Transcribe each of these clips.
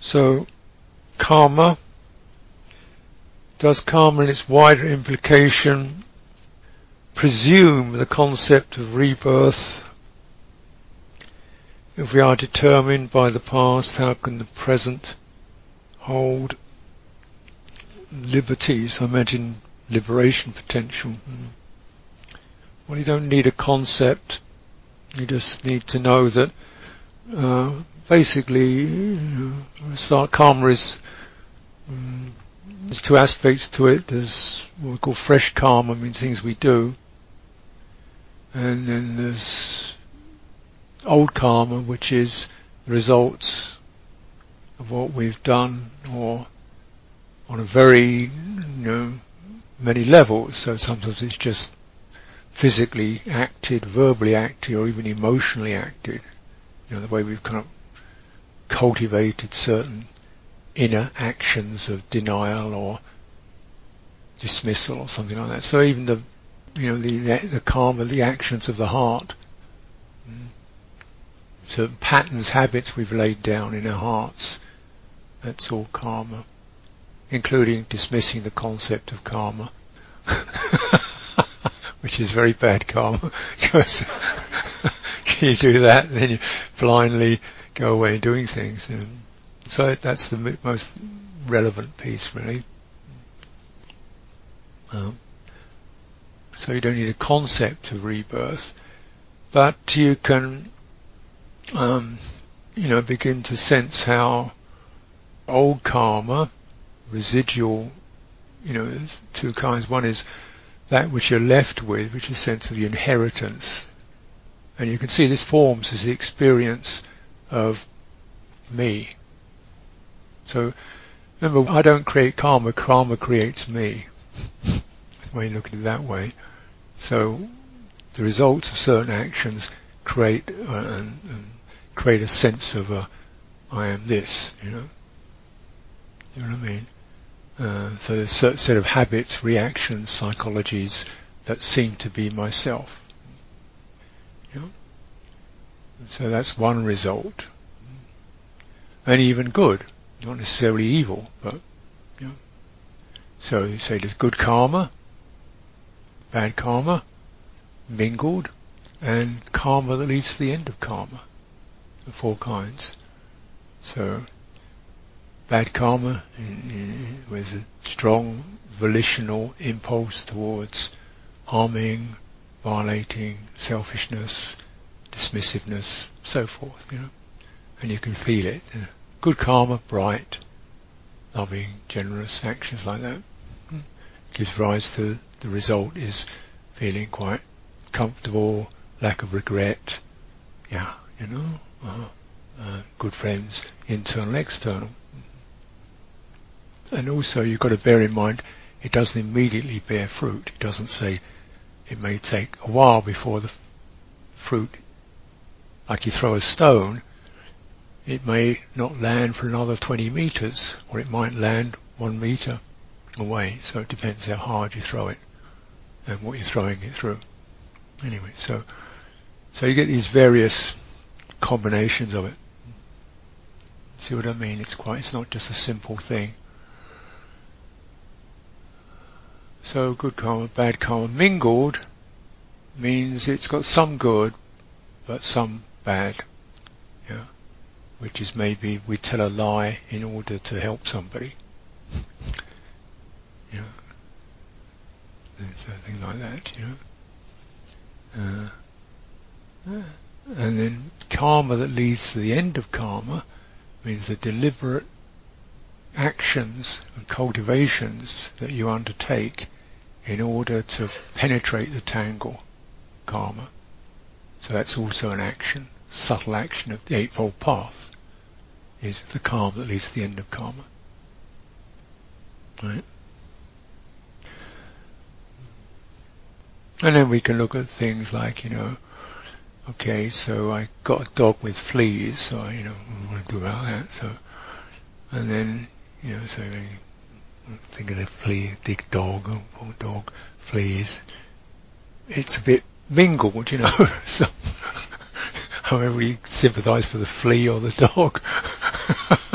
So, karma, does karma in its wider implication presume the concept of rebirth? If we are determined by the past, how can the present hold liberties? I imagine liberation potential. Well, you don't need a concept. You just need to know that uh, basically, karma is there's two aspects to it. There's what we call fresh karma, means things we do, and then there's old karma, which is the results of what we've done, or on a very, you know, many levels. So sometimes it's just physically acted, verbally acted, or even emotionally acted. You know, the way we've kind of cultivated certain inner actions of denial or dismissal or something like that. So even the, you know, the, the, karma, the actions of the heart, mm, certain patterns, habits we've laid down in our hearts, that's all karma, including dismissing the concept of karma. which is very bad karma because you do that then you blindly go away doing things. And so that's the most relevant piece really. Um, so you don't need a concept of rebirth, but you can, um, you know, begin to sense how old karma, residual, you know, two kinds. One is that which you're left with, which is a sense of the inheritance. And you can see this forms as the experience of me. So remember, I don't create karma, karma creates me. when you look at it that way. So the results of certain actions create uh, and, and create a sense of i am this, you know. You know what I mean? Uh, so there's a set of habits, reactions, psychologies that seem to be myself. You know? So that's one result. And even good, not necessarily evil, but you know. So you say there's good karma, bad karma, mingled, and karma that leads to the end of karma. The four kinds. So bad karma eh, eh, with a strong volitional impulse towards harming, violating, selfishness, dismissiveness, so forth, you know. And you can feel it. You know. Good karma, bright, loving, generous actions like that. Hmm. Gives rise to the result is feeling quite comfortable, lack of regret, yeah, you know, uh, uh, good friends, internal, external. And also you've got to bear in mind it doesn't immediately bear fruit. It doesn't say it may take a while before the fruit, like you throw a stone, it may not land for another 20 meters, or it might land one meter away. So it depends how hard you throw it and what you're throwing it through. Anyway, so so you get these various combinations of it. See what I mean? It's quite. It's not just a simple thing. So good karma, bad karma mingled means it's got some good, but some bad. Yeah. Which is maybe we tell a lie in order to help somebody. you know. Something like that, you know. Uh, and then karma that leads to the end of karma means the deliberate actions and cultivations that you undertake in order to penetrate the tangle, karma. So that's also an action, subtle action of the Eightfold Path, is the karma that leads to the end of karma. Right? And then we can look at things like, you know, okay, so I got a dog with fleas, so I, you know, want to do about that. So, and then, you know, so I think of flea, big dog, poor dog, fleas. It's a bit mingled, you know. so, however, you sympathise for the flea or the dog.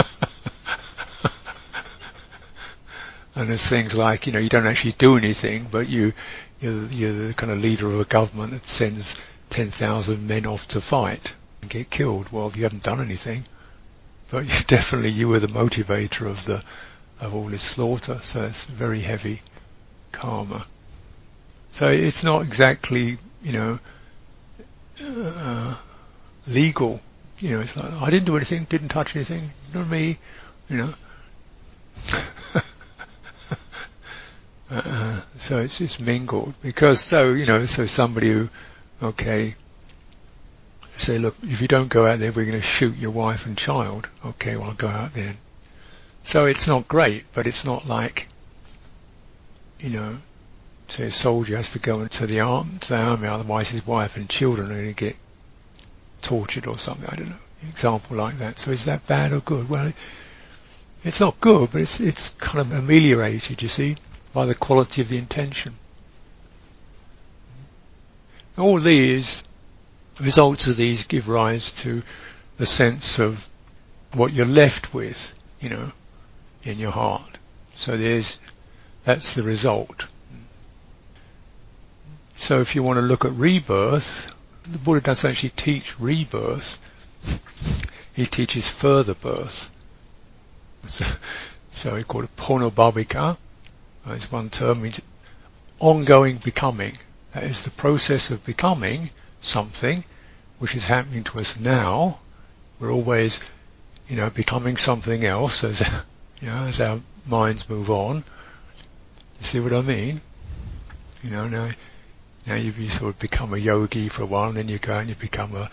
and there's things like you know you don't actually do anything, but you you're, you're the kind of leader of a government that sends ten thousand men off to fight and get killed. Well, you haven't done anything, but you definitely you were the motivator of the of all this slaughter. So it's very heavy karma. So it's not exactly, you know, uh, legal. You know, it's like I didn't do anything, didn't touch anything, not me. You know. uh, so it's just mingled because so you know so somebody who okay say look if you don't go out there we're going to shoot your wife and child okay well I'll go out there so it's not great but it's not like you know say a soldier has to go into the, arm, the army otherwise his wife and children are going to get tortured or something I don't know an example like that so is that bad or good well it's not good but it's it's kind of ameliorated you see by the quality of the intention. All these results of these give rise to the sense of what you're left with, you know, in your heart. So there's, that's the result. So if you want to look at rebirth, the Buddha doesn't actually teach rebirth. he teaches further birth. So, so he called it Ponobbhavika, uh, it's one term means ongoing becoming. That is the process of becoming something which is happening to us now. We're always, you know, becoming something else as, you know, as our minds move on. You see what I mean? You know, now, now you, you sort of become a yogi for a while and then you go and you become a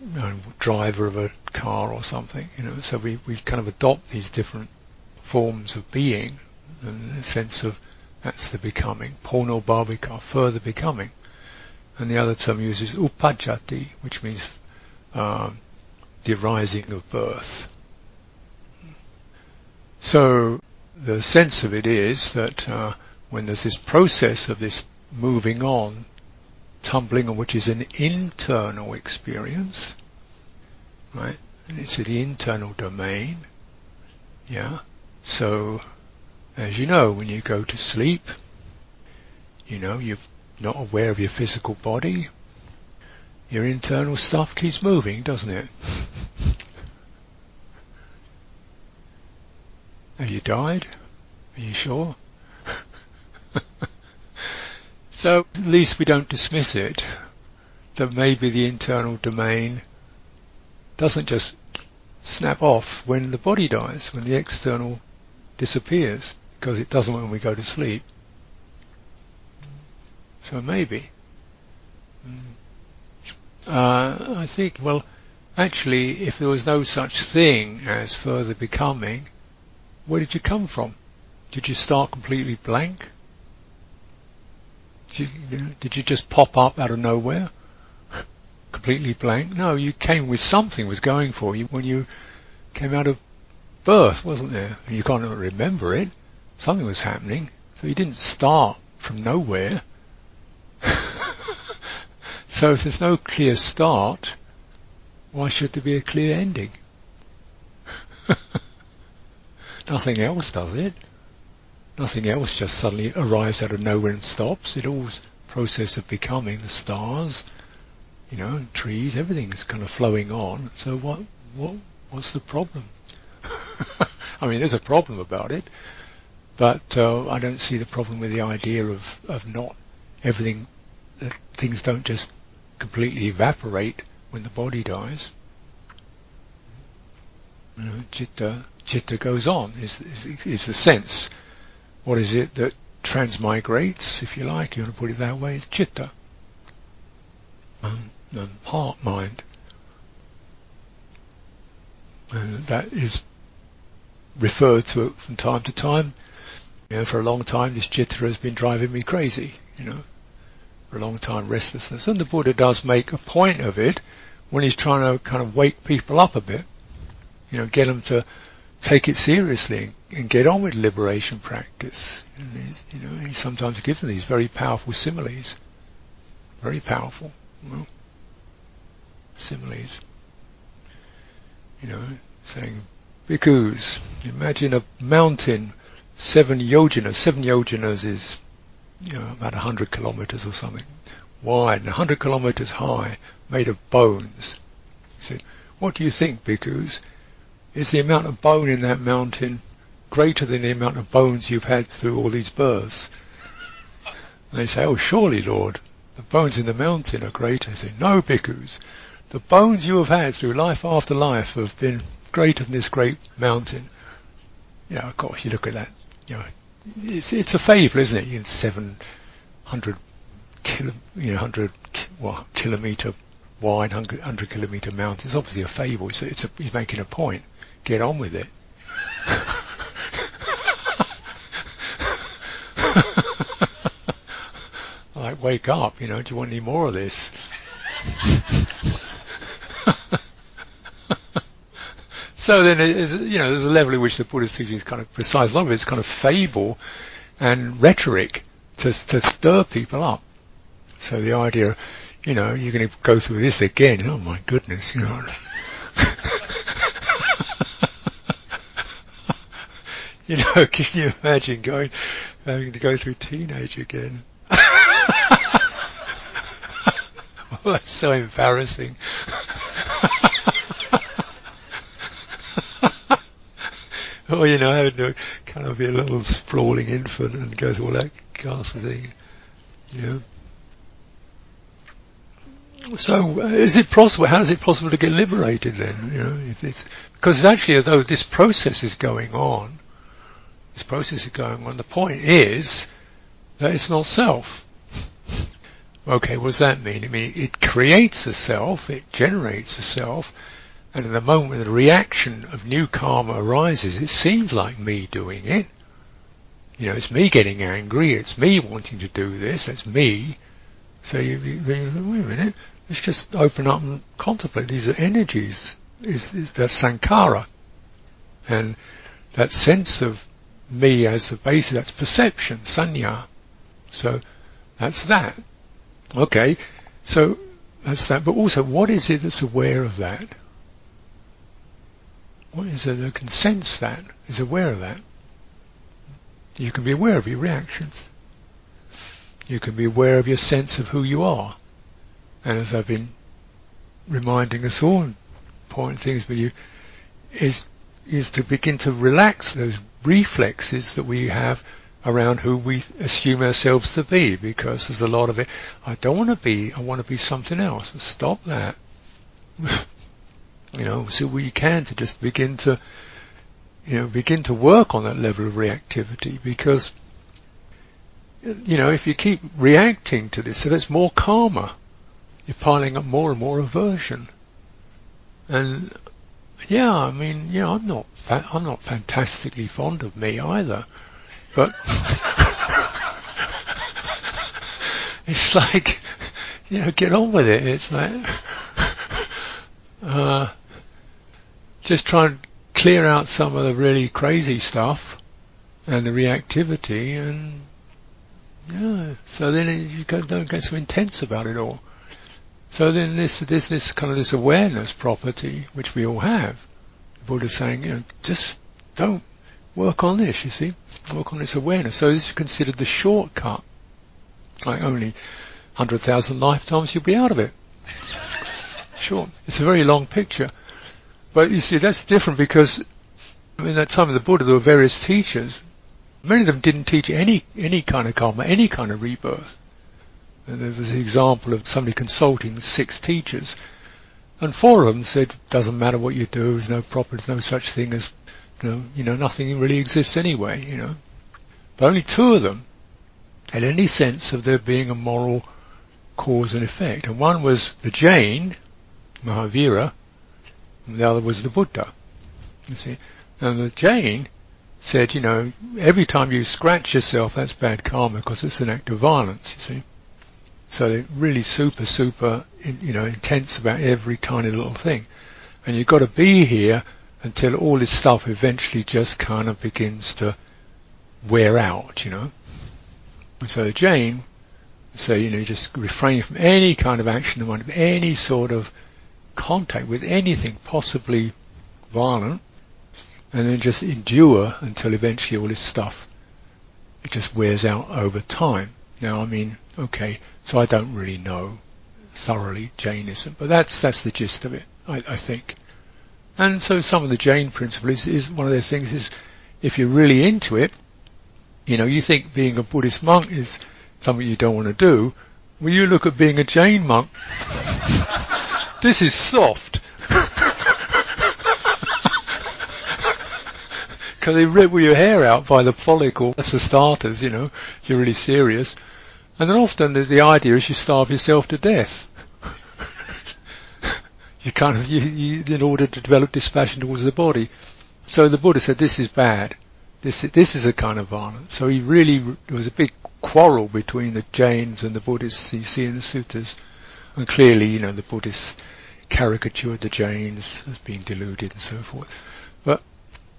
you know, driver of a car or something, you know, so we, we kind of adopt these different forms of being and the sense of that's the becoming. Ponobbhavika, further becoming. And the other term uses upajati, which means um, the arising of birth. So the sense of it is that uh, when there's this process of this moving on, tumbling on, which is an internal experience, right? And it's the internal domain, yeah. So as you know, when you go to sleep, you know, you're not aware of your physical body. Your internal stuff keeps moving, doesn't it? Have you died? Are you sure? so at least we don't dismiss it that maybe the internal domain doesn't just snap off when the body dies, when the external disappears because it doesn't when we go to sleep. So maybe. Uh, I think, well, actually, if there was no such thing as further becoming, where did you come from? Did you start completely blank? Did you, just pop up out of nowhere? completely blank? No, you came with something was going for you when you came out of birth, wasn't there? You can't remember it something was happening. So you didn't start from nowhere. so if there's no clear start, why should there be a clear ending? Nothing else does it. Nothing else just suddenly arrives out of nowhere and stops. It all's process of becoming the stars, you know, trees, everything's kind of flowing on. So what, what, what's the problem? I mean, there's a problem about it, but uh, I don't see the problem with the idea of, of not everything, that things don't just completely evaporate when the body dies. You know, chitta, chitta goes on, is, is, is the sense. What is it that transmigrates, if you like, you want to put it that way, is chitta. Um, um, heart, mind. And that is referred to from time to time you know, for a long time, this chitta has been driving me crazy, you know, for a long time, restlessness. And the Buddha does make a point of it when he's trying to kind of wake people up a bit, you know, get them to take it seriously and get on with liberation practice. You know, he sometimes gives them these very powerful similes, very powerful similes. You know, saying, bhikkhus, imagine a mountain seven yojanas. Seven yojanas is, you know, about 100 kilometers or something wide and 100 kilometers high, made of bones. He said, what do you think, bhikkhus? Is the amount of bone in that mountain greater than the amount of bones you've had through all these births? And they say, oh, surely, Lord, the bones in the mountain are greater. He say, no, bhikkhus, the bones you have had through life after life have been greater than this great mountain. Yeah, of course, you look at that, you know, it's, it's a fable, isn't it? You know, 700 kilo, you know, 100 well, kilometer wide, 100, 100 kilometer mountain. It's obviously a fable. It's, it's a, he's making a point. Get on with it. Like, wake up, you know, do you want any more of this? so then, you know, there's a level in which the Buddhist teaching is kind of precise. A lot of it's kind of fable and rhetoric to, to stir people up. So the idea, you know, you're going to go through this again. Oh my goodness, you know. you know, can you imagine going, having to go through teenage again? that's so embarrassing. or, you know, having to kind of be a little sprawling infant and go through all that ghastly thing. You know. So, uh, is it possible? How is it possible to get liberated then? You know, if it's because actually, although this process is going on, this process is going on. The point is that it's not self. Okay, what does that mean? I mean, it creates a self, it generates a self, and in the moment the reaction of new karma arises, it seems like me doing it. You know, it's me getting angry, it's me wanting to do this, it's me. So you, you, you wait a minute, Let's just open up and contemplate. These are energies. Is, is the sankhara. And that sense of me as the basis, that's perception, sanya. So that's that. Okay. So that's that. But also, what is it that's aware of that? What is it that can sense that, is aware of that? You can be aware of your reactions. You can be aware of your sense of who you are. And as I've been reminding us all, important things with you, is is to begin to relax those reflexes that we have around who we assume ourselves to be, because there's a lot of it. I don't want to be. I want to be something else. Stop that. you know, so we can to just begin to, you know, begin to work on that level of reactivity, because, you know, if you keep reacting to this, so that's more karma you're piling up more and more aversion. And yeah, I mean, yeah, I'm not, fa- I'm not fantastically fond of me either, but it's like, you know, get on with it. It's like, uh, just try and clear out some of the really crazy stuff and the reactivity and yeah, so then you don't get so intense about it all. So then this, this, this kind of this awareness property, which we all have, the Buddha's saying, you know, just don't work on this, you see, work on this awareness. So this is considered the shortcut. Like only 100,000 lifetimes you'll be out of it. Sure. It's a very long picture. But you see, that's different because in that time of the Buddha there were various teachers. Many of them didn't teach any, any kind of karma, any kind of rebirth. And there was an example of somebody consulting six teachers, and four of them said, "Doesn't matter what you do. There's no proper, there's no such thing as, you know, you know, nothing really exists anyway. You know." But only two of them had any sense of there being a moral cause and effect, and one was the Jain, Mahavira, and the other was the Buddha. You see, and the Jain said, you know, every time you scratch yourself, that's bad karma because it's an act of violence. You see. So they're really super, super, you know, intense about every tiny little thing. And you've got to be here until all this stuff eventually just kind of begins to wear out, you know. So Jain say, you know, just refrain from any kind of action, any sort of contact with anything possibly violent, and then just endure until eventually all this stuff it just wears out over time. Now, I mean, okay, so I don't really know thoroughly Jainism, but that's that's the gist of it, I, I think. And so some of the Jain principle is, is one of those things is if you're really into it, you know, you think being a Buddhist monk is something you don't want to do. When you look at being a Jain monk, this is soft. Because they rip your hair out by the follicle. That's for starters, you know, if you're really serious. And then often the, the idea is you starve yourself to death. You kind of, you, you, in order to develop dispassion towards the body. So the Buddha said, this is bad. This, this is a kind of violence. So he really, there was a big quarrel between the Jains and the Buddhists you see in the suttas. And clearly, you know, the Buddhists caricatured the Jains as being deluded and so forth. But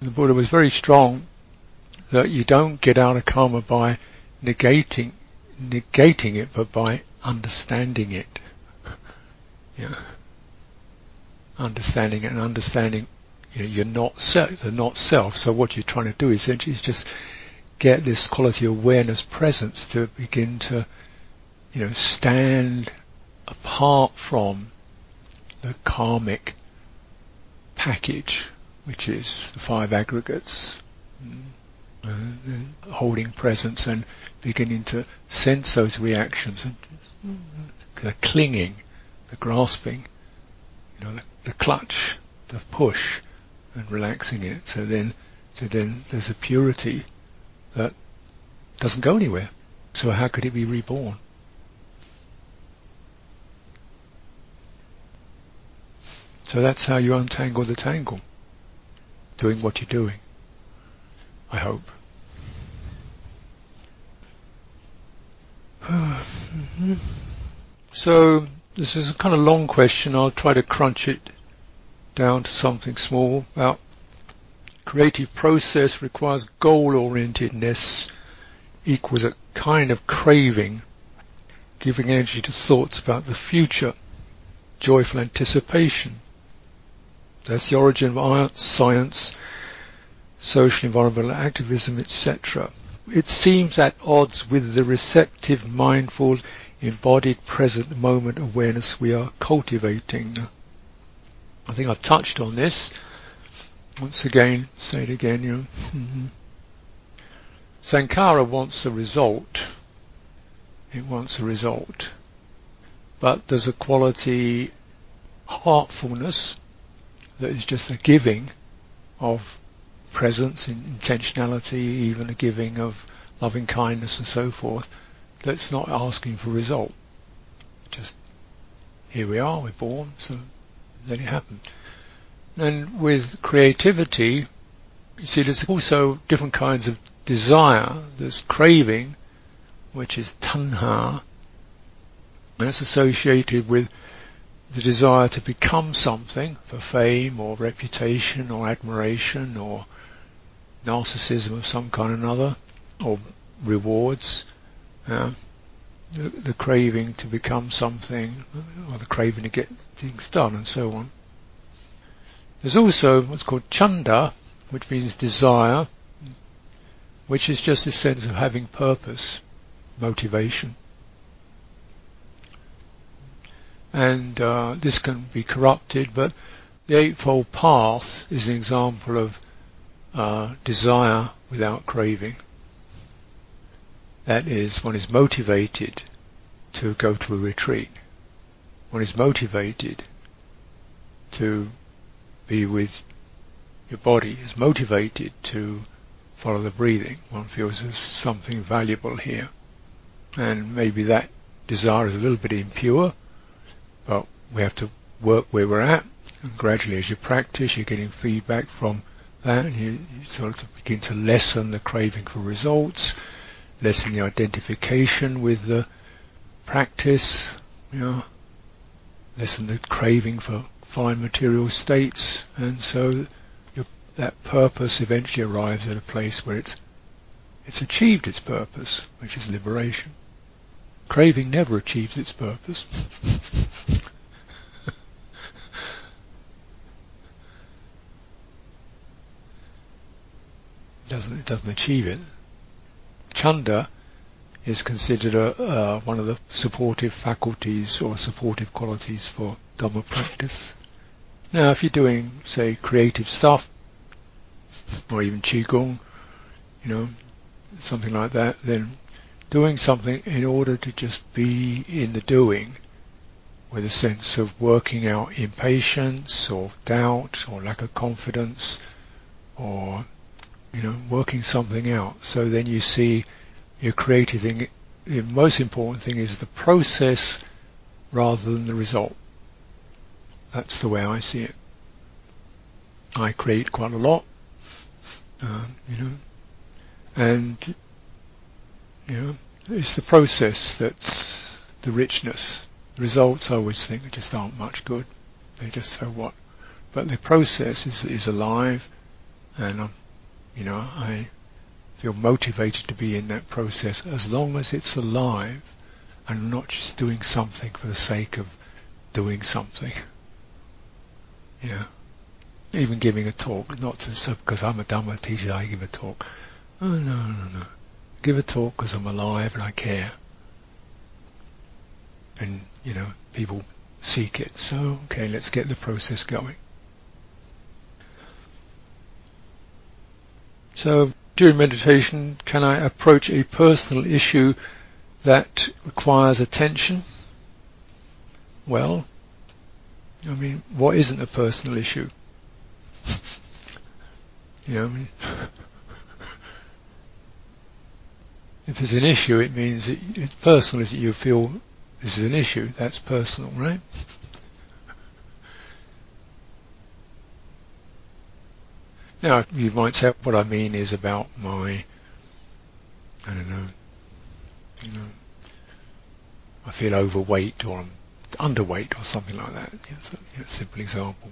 the Buddha was very strong that you don't get out of karma by negating negating it, but by understanding it. yeah, understanding and understanding you know, you're not self, the not self. So what you're trying to do essentially is just get this quality awareness presence to begin to, you know, stand apart from the karmic package which is the five aggregates, uh, holding presence and beginning to sense those reactions, and the clinging, the grasping, you know, the, the clutch, the push, and relaxing it. So then, so then there's a purity that doesn't go anywhere. So how could it be reborn? So that's how you untangle the tangle doing what you're doing. I hope. So this is a kind of long question. I'll try to crunch it down to something small. About creative process requires goal-orientedness equals a kind of craving, giving energy to thoughts about the future, joyful anticipation, that's the origin of art, science, social environmental activism, etc. It seems at odds with the receptive, mindful, embodied present moment awareness we are cultivating. I think I've touched on this. Once again, say it again, you know. Mm-hmm. Sankhara wants a result. It wants a result. But there's a quality heartfulness that is just a giving of presence, and intentionality, even a giving of loving kindness and so forth, that's not asking for result. Just here we are, we're born, so then it happened. And with creativity, you see there's also different kinds of desire. There's craving, which is tanha. That's associated with the desire to become something for fame or reputation or admiration or narcissism of some kind or another or rewards, uh, the, the, craving to become something or the craving to get things done and so on. There's also what's called chanda, which means desire, which is just a sense of having purpose, motivation and uh, this can be corrupted, but the Eightfold Path is an example of uh, desire without craving. That is, one is motivated to go to a retreat. One is motivated to be with your body, is motivated to follow the breathing. One feels there's something valuable here. And maybe that desire is a little bit impure, but we have to work where we're at, and gradually as you practice, you're getting feedback from that, and you, you sort of begin to lessen the craving for results, lessen the identification with the practice, you know, lessen the craving for fine material states, and so that purpose eventually arrives at a place where it's it's achieved its purpose, which is liberation. Craving never achieves its purpose. doesn't it doesn't achieve it. Chanda is considered a, uh, one of the supportive faculties or supportive qualities for Dhamma practice. Now, if you're doing, say, creative stuff, or even Qigong, you know, something like that, then doing something in order to just be in the doing with a sense of working out impatience or doubt or lack of confidence or, you know, working something out. So then you see your creative thing, the most important thing is the process rather than the result. That's the way I see it. I create quite a lot, uh, you know, and you know, it's the process that's the richness. The results, I always think, just aren't much good. They just so what. But the process is is alive, and I'm, you know, I feel motivated to be in that process as long as it's alive, and not just doing something for the sake of doing something. Yeah. Even giving a talk, not to because I'm a Dhamma teacher, I give a talk. Oh no, no, no give a talk because I'm alive and I care. And, you know, people seek it. So, okay, let's get the process going. So, during meditation, can I approach a personal issue that requires attention? Well, I mean, what isn't a personal issue? you know, I mean, If it's an issue, it means it, it's personal. Is that you feel this is an issue? That's personal, right? Now, you might say what I mean is about my, I don't know, you know, I feel overweight or I'm underweight or something like that. It's a, simple example.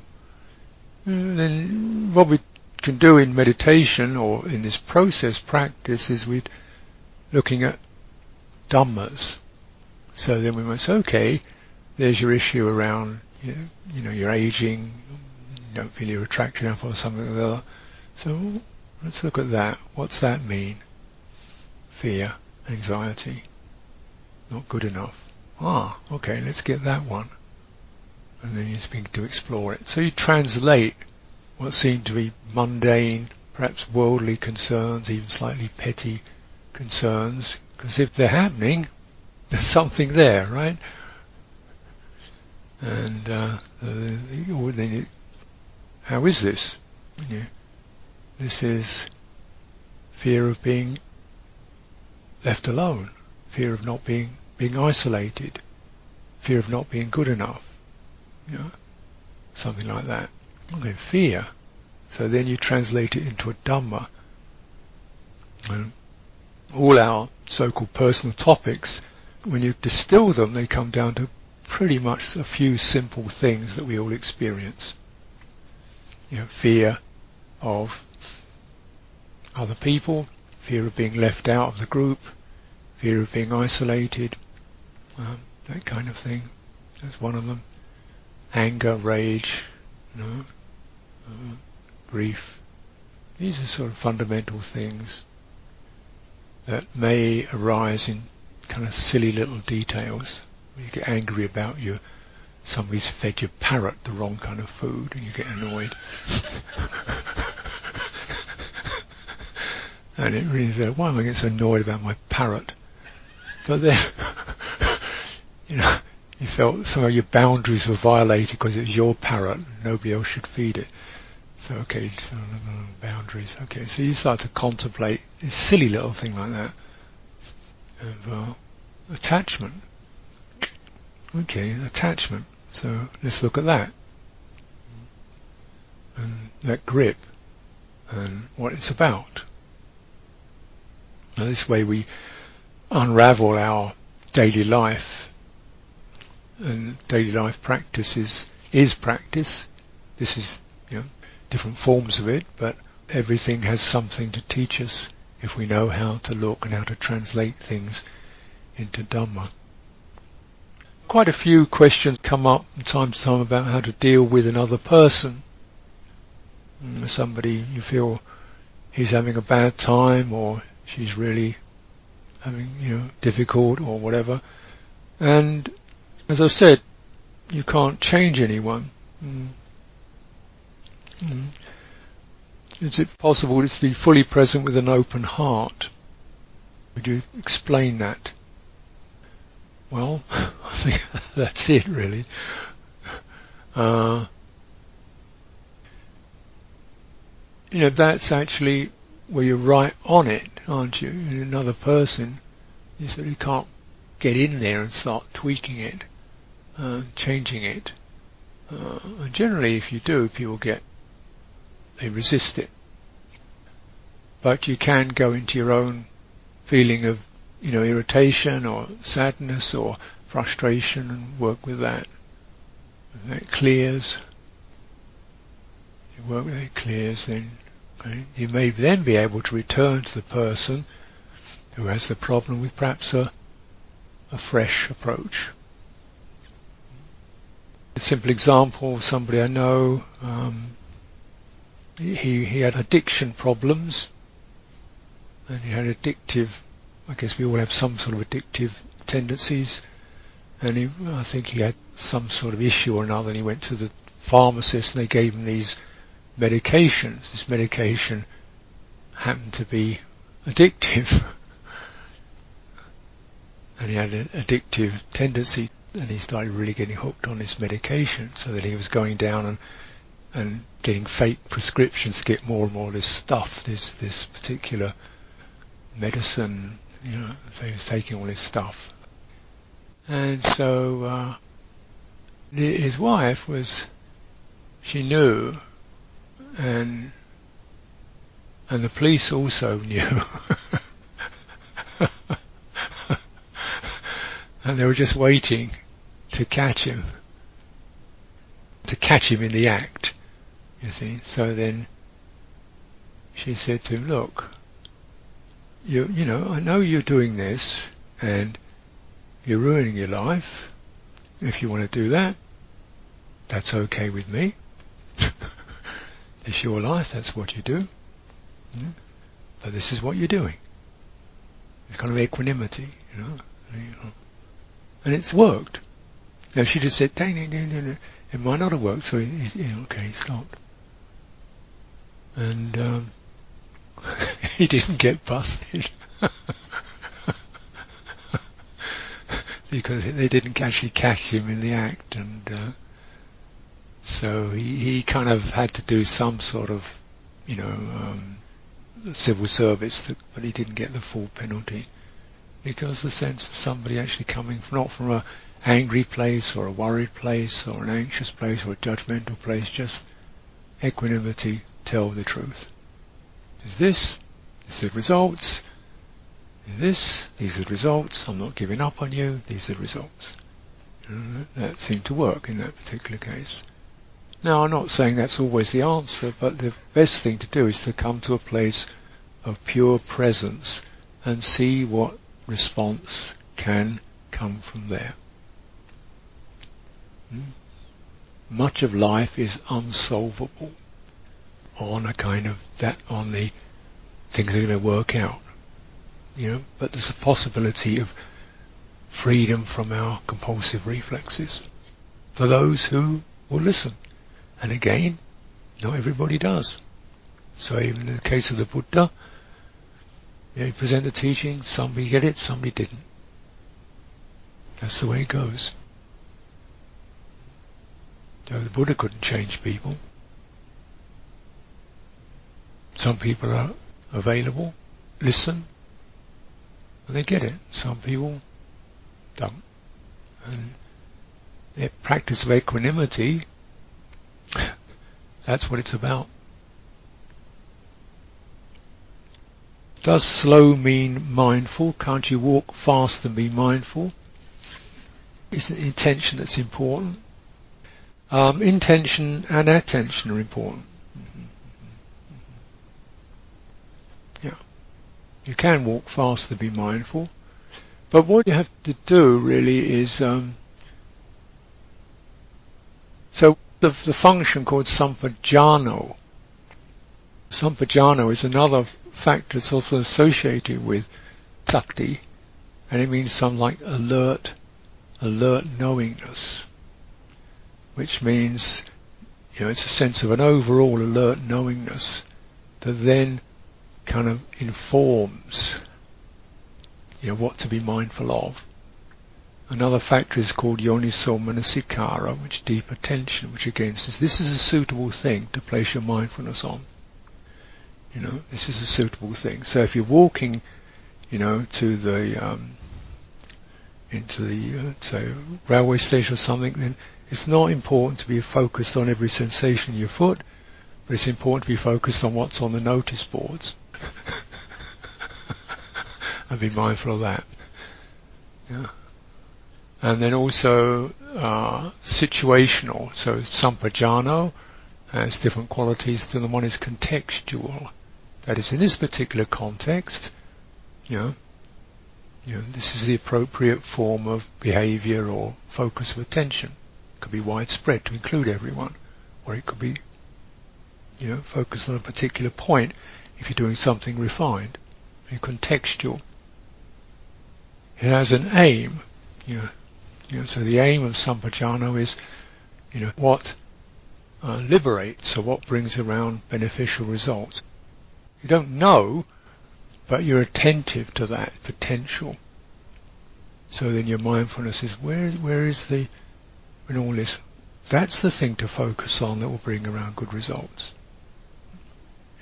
And then what we can do in meditation or in this process practice is we're looking at dhammas. So then we might say, okay, there's your issue around, you know, you know you're aging, you don't feel you're attractive enough or something like. So let's look at that. What's that mean? Fear, anxiety, not good enough. Ah, okay, let's get that one. And then you begin to explore it. So you translate what seem to be mundane, perhaps worldly concerns, even slightly petty concerns, because if they're happening, there's something there, right? And uh, then how is this? You know, this is fear of being left alone, fear of not being being isolated, fear of not being good enough, you know, something like that. Okay, fear. So then you translate it into a dhamma. And all our so-called personal topics, when you distill them, they come down to pretty much a few simple things that we all experience. You know, fear of other people, fear of being left out of the group, fear of being isolated, um, that kind of thing. That's one of them. Anger, rage, you know, uh, grief. These are sort of fundamental things that may arise in kind of silly little details. You get angry about your somebody's fed your parrot the wrong kind of food and you get annoyed. and it really said, why am I getting so annoyed about my parrot? But then, you know, you felt somehow your boundaries were violated because it was your parrot nobody else should feed it. So okay, boundaries. Okay, so you start to contemplate a silly little thing like that of uh, attachment. Okay, attachment. So let's look at that and that grip and what it's about. Now this way we unravel our daily life and daily life practice is, is practice. This is, you know, different forms of it, but everything has something to teach us if we know how to look and how to translate things into Dhamma. Quite a few questions come up from time to time about how to deal with another person. Mm, somebody you feel he's having a bad time or she's really having, you know, difficult or whatever. And as I said, you can't change anyone. Mm. Mm. Is it possible to be fully present with an open heart? Would you explain that? Well, I think that's it really. Uh, you know, that's actually where you're right on it, aren't you? In another person, you sort of can't get in there and start tweaking it, uh, changing it. Uh, and generally, if you do, people get they resist it. But you can go into your own feeling of, you know, irritation or sadness or frustration and work with that. And it clears. You work with it, clears, then you may then be able to return to the person who has the problem with perhaps a, a fresh approach. A simple example, of somebody I know, um, he, he had addiction problems and he had addictive, I guess we all have some sort of addictive tendencies and he, I think he had some sort of issue or another and he went to the pharmacist and they gave him these medications. This medication happened to be addictive and he had an addictive tendency and he started really getting hooked on this medication so that he was going down and and getting fake prescriptions to get more and more of this stuff, this this particular medicine, you know, so he was taking all this stuff. And so uh, his wife was, she knew, and and the police also knew. and they were just waiting to catch him, to catch him in the act. You see, so then she said to him, look, you, you know, I know you're doing this and you're ruining your life. If you want to do that, that's okay with me. It's your life, that's what you do. Yeah? But this is what you're doing. It's kind of equanimity, you know. And it's worked. Now she just said, it might not have worked, so he, he, okay, he stopped and um, he didn't get busted because they didn't actually catch him in the act, and uh, so he, he kind of had to do some sort of, you know, um, civil service, but he didn't get the full penalty because the sense of somebody actually coming from, not from a angry place or a worried place or an anxious place or a judgmental place, just equanimity tell the truth. Is this, are the results. Is this, these are the results. I'm not giving up on you. These are the results. that seemed to work in that particular case. Now, I'm not saying that's always the answer, but the best thing to do is to come to a place of pure presence and see what response can come from there. Hmm? Much of life is unsolvable on a kind of that on the things are going to work out. You know, but there's a possibility of freedom from our compulsive reflexes for those who will listen. And again, not everybody does. So even in the case of the Buddha, you know, he presented teaching, somebody get it, somebody didn't. That's the way it goes. So the Buddha couldn't change people. Some people are available, listen, and they get it. Some people don't. And their practice of equanimity, that's what it's about. Does slow mean mindful? Can't you walk fast and be mindful? Isn't intention that's important? Um, intention and attention are important. Yeah. You can walk fast to be mindful, but what you have to do really is um, so the, the function called sampajano. Sampajano is another factor that's also associated with sati, and it means something like alert, alert knowingness, which means, you know, it's a sense of an overall alert knowingness that then kind of informs, you know, what to be mindful of. Another factor is called yoniso manasikara, which deep attention, which again says this is a suitable thing to place your mindfulness on. You know, this is a suitable thing. So if you're walking, you know, to the um, into the uh, say railway station or something, then it's not important to be focused on every sensation in your foot, but it's important to be focused on what's on the notice boards. and be mindful of that. Yeah. And then also uh, situational. So sampajano has different qualities to the one is contextual. That is, in this particular context, you know, you know, this is the appropriate form of behavior or focus of attention. It could be widespread to include everyone, or it could be, you know, focused on a particular point if you're doing something refined and contextual. It has an aim, you know, you know, so the aim of Sampajano is, you know, what uh, liberates or what brings around beneficial results. You don't know, but you're attentive to that potential. So then your mindfulness is where where is the in all this that's the thing to focus on that will bring around good results.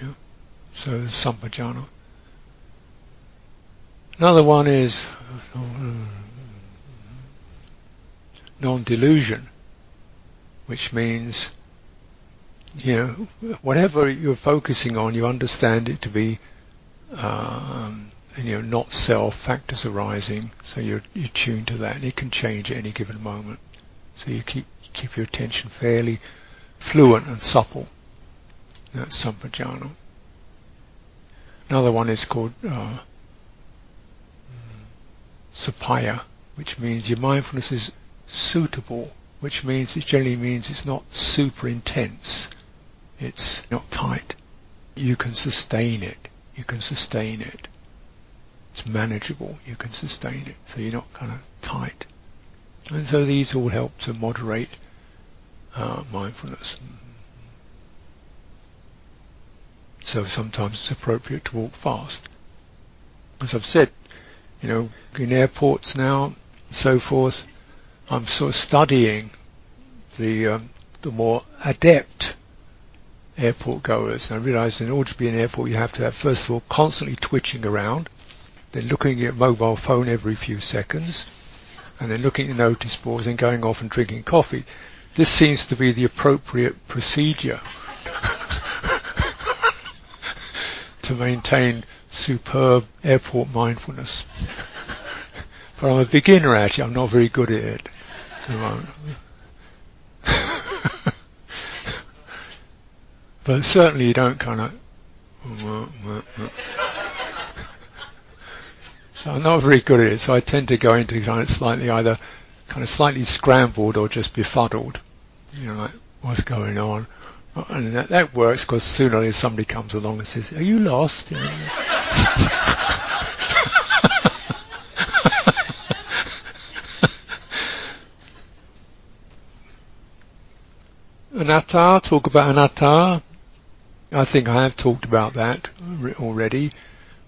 Yeah. So sampajana. Another one is non-delusion, which means you know, whatever you're focusing on, you understand it to be, um, you know, not self factors arising. So you're you're tuned to that, and it can change at any given moment. So you keep keep your attention fairly fluent and supple. That's sampajana. Another one is called uh, sappaya, which means your mindfulness is suitable, which means it generally means it's not super intense. It's not tight. You can sustain it. You can sustain it. It's manageable. You can sustain it. So you're not kind of tight. And so these all help to moderate uh, mindfulness. So sometimes it's appropriate to walk fast. As I've said, you know, in airports now, and so forth, I'm sort of studying the um, the more adept airport goers. And I realised in order to be an airport, you have to have, first of all, constantly twitching around, then looking at mobile phone every few seconds, and then looking at the notice boards and going off and drinking coffee. This seems to be the appropriate procedure to maintain superb airport mindfulness. but I'm a beginner at it. I'm not very good at it. But certainly you don't kind of. so I'm not very good at it, so I tend to go into kind of slightly either kind of slightly scrambled or just befuddled. You know, like, what's going on? And that, that works because sooner or later somebody comes along and says, are you lost? You know? anatta, talk about anatta. I think I have talked about that already.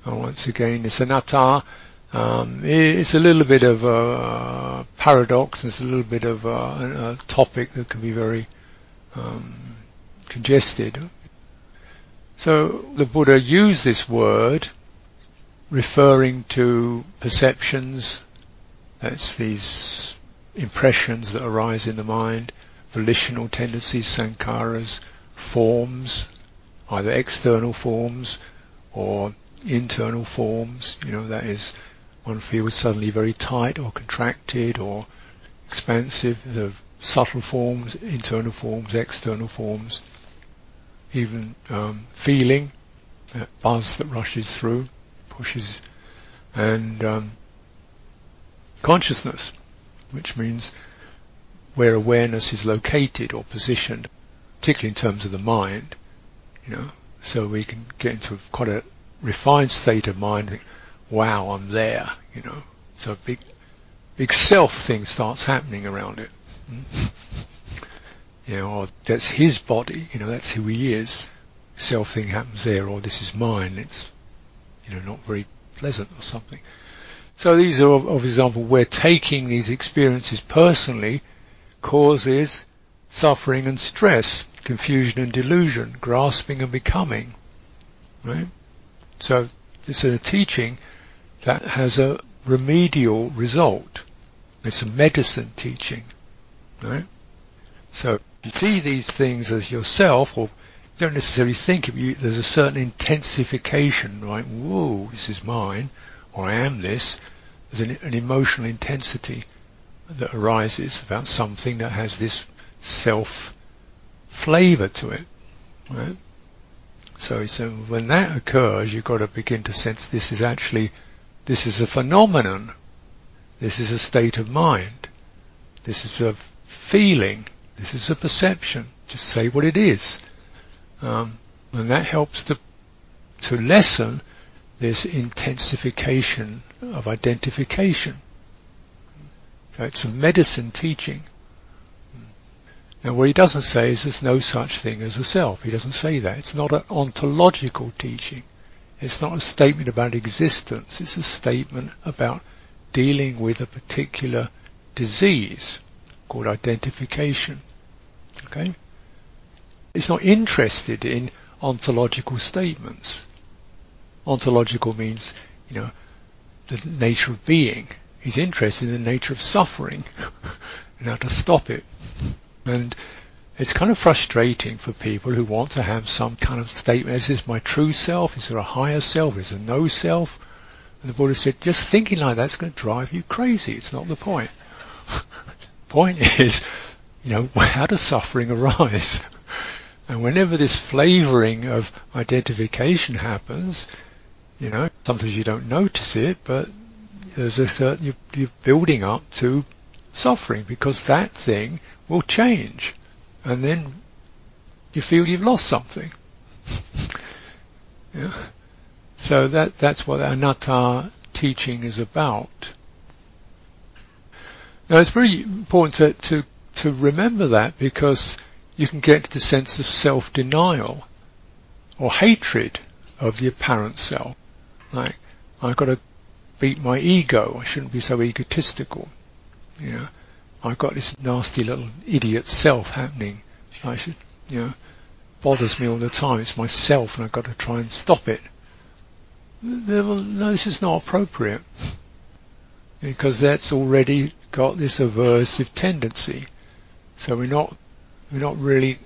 Uh, once again, it's anatta. Um, it's a little bit of a paradox. It's a little bit of a, a topic that can be very um, congested. So the Buddha used this word referring to perceptions. That's these impressions that arise in the mind, volitional tendencies, sankharas, forms, either external forms or internal forms. You know, that is, one feels suddenly very tight or contracted or expansive. The subtle forms, internal forms, external forms. Even um, feeling, that buzz that rushes through, pushes, and um, consciousness, which means where awareness is located or positioned, particularly in terms of the mind, you know, so we can get into quite a refined state of mind. Wow, I'm there, you know, So a big, big self thing starts happening around it. you know, or that's his body, you know, that's who he is. Self thing happens there, or this is mine. It's, you know, not very pleasant or something. So these are, of example, we're taking these experiences personally causes suffering and stress, confusion and delusion, grasping and becoming. Right? So this is a teaching that has a remedial result. It's a medicine teaching. Right? So you see these things as yourself, or don't necessarily think of you, there's a certain intensification, right? Whoa, this is mine, or I am this. There's an, an emotional intensity that arises about something that has this self flavour to it. Right? So, so when that occurs, you've got to begin to sense this is actually, this is a phenomenon. This is a state of mind. This is a feeling. This is a perception. Just say what it is. Um, and that helps to, to lessen this intensification of identification. So it's a medicine teaching. Now what he doesn't say is there's no such thing as a self. He doesn't say that. It's not an ontological teaching. It's not a statement about existence. It's a statement about dealing with a particular disease called identification. Okay? It's not interested in ontological statements. Ontological means, you know, the nature of being. He's interested in the nature of suffering and how to stop it. And it's kind of frustrating for people who want to have some kind of statement. Is this my true self? Is there a higher self? Is there no self? And the Buddha said, just thinking like that's going to drive you crazy. It's not the point. the point is, you know, how does suffering arise? And whenever this flavoring of identification happens, you know, sometimes you don't notice it, but there's a certain, you're, you're building up to suffering because that thing will change. And then you feel you've lost something. yeah. So that, that's what anatta teaching is about. Now it's very important to, to, to remember that because you can get the sense of self-denial or hatred of the apparent self. Like, I've got to beat my ego. I shouldn't be so egotistical. You know, I've got this nasty little idiot self happening. I should, you know, bothers me all the time. It's myself, and I've got to try and stop it. No, this is not appropriate because that's already got this aversive tendency. So we're not we're not really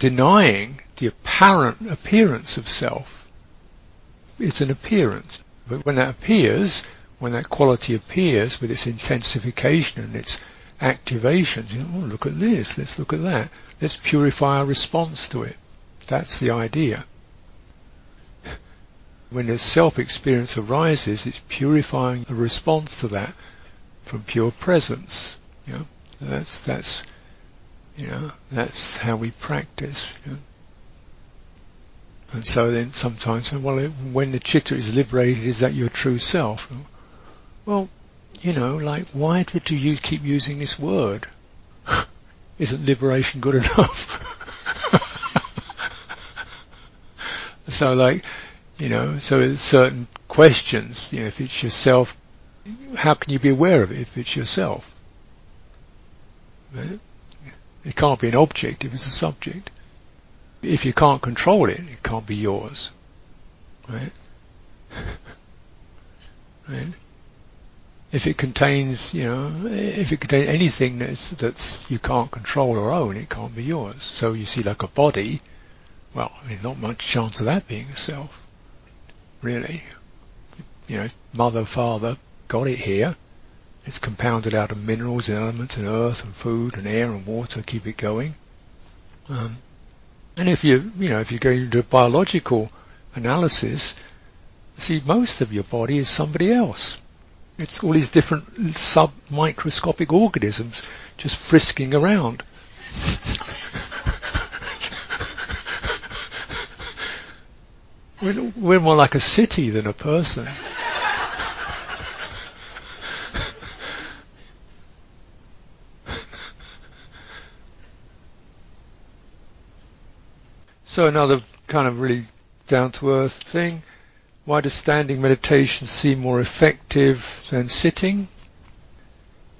denying the apparent appearance of self. It's an appearance. But when that appears, when that quality appears with its intensification and its activation, you know, oh, look at this, let's look at that. Let's purify our response to it. That's the idea. When the self-experience arises, it's purifying the response to that from pure presence. You know? That's, that's, you know, that's how we practice. You know? And so then sometimes, well, when the chitta is liberated, is that your true self? Well, you know, like, why did you keep using this word? Isn't liberation good enough? so like, you know, so certain questions, you know, if it's yourself, how can you be aware of it if it's yourself? It can't be an object if it's a subject if you can't control it, it can't be yours. Right? right? If it contains, you know, if it contains anything that's, that's you can't control or own, it can't be yours. So you see like a body, well, I mean, not much chance of that being a self. Really. You know, mother, father got it here. It's compounded out of minerals and elements and earth and food and air and water, keep it going. Um, and if you, you know, if you go into biological analysis, see most of your body is somebody else. It's all these different sub-microscopic organisms just frisking around. we're, we're more like a city than a person. So another kind of really down to earth thing. Why does standing meditation seem more effective than sitting?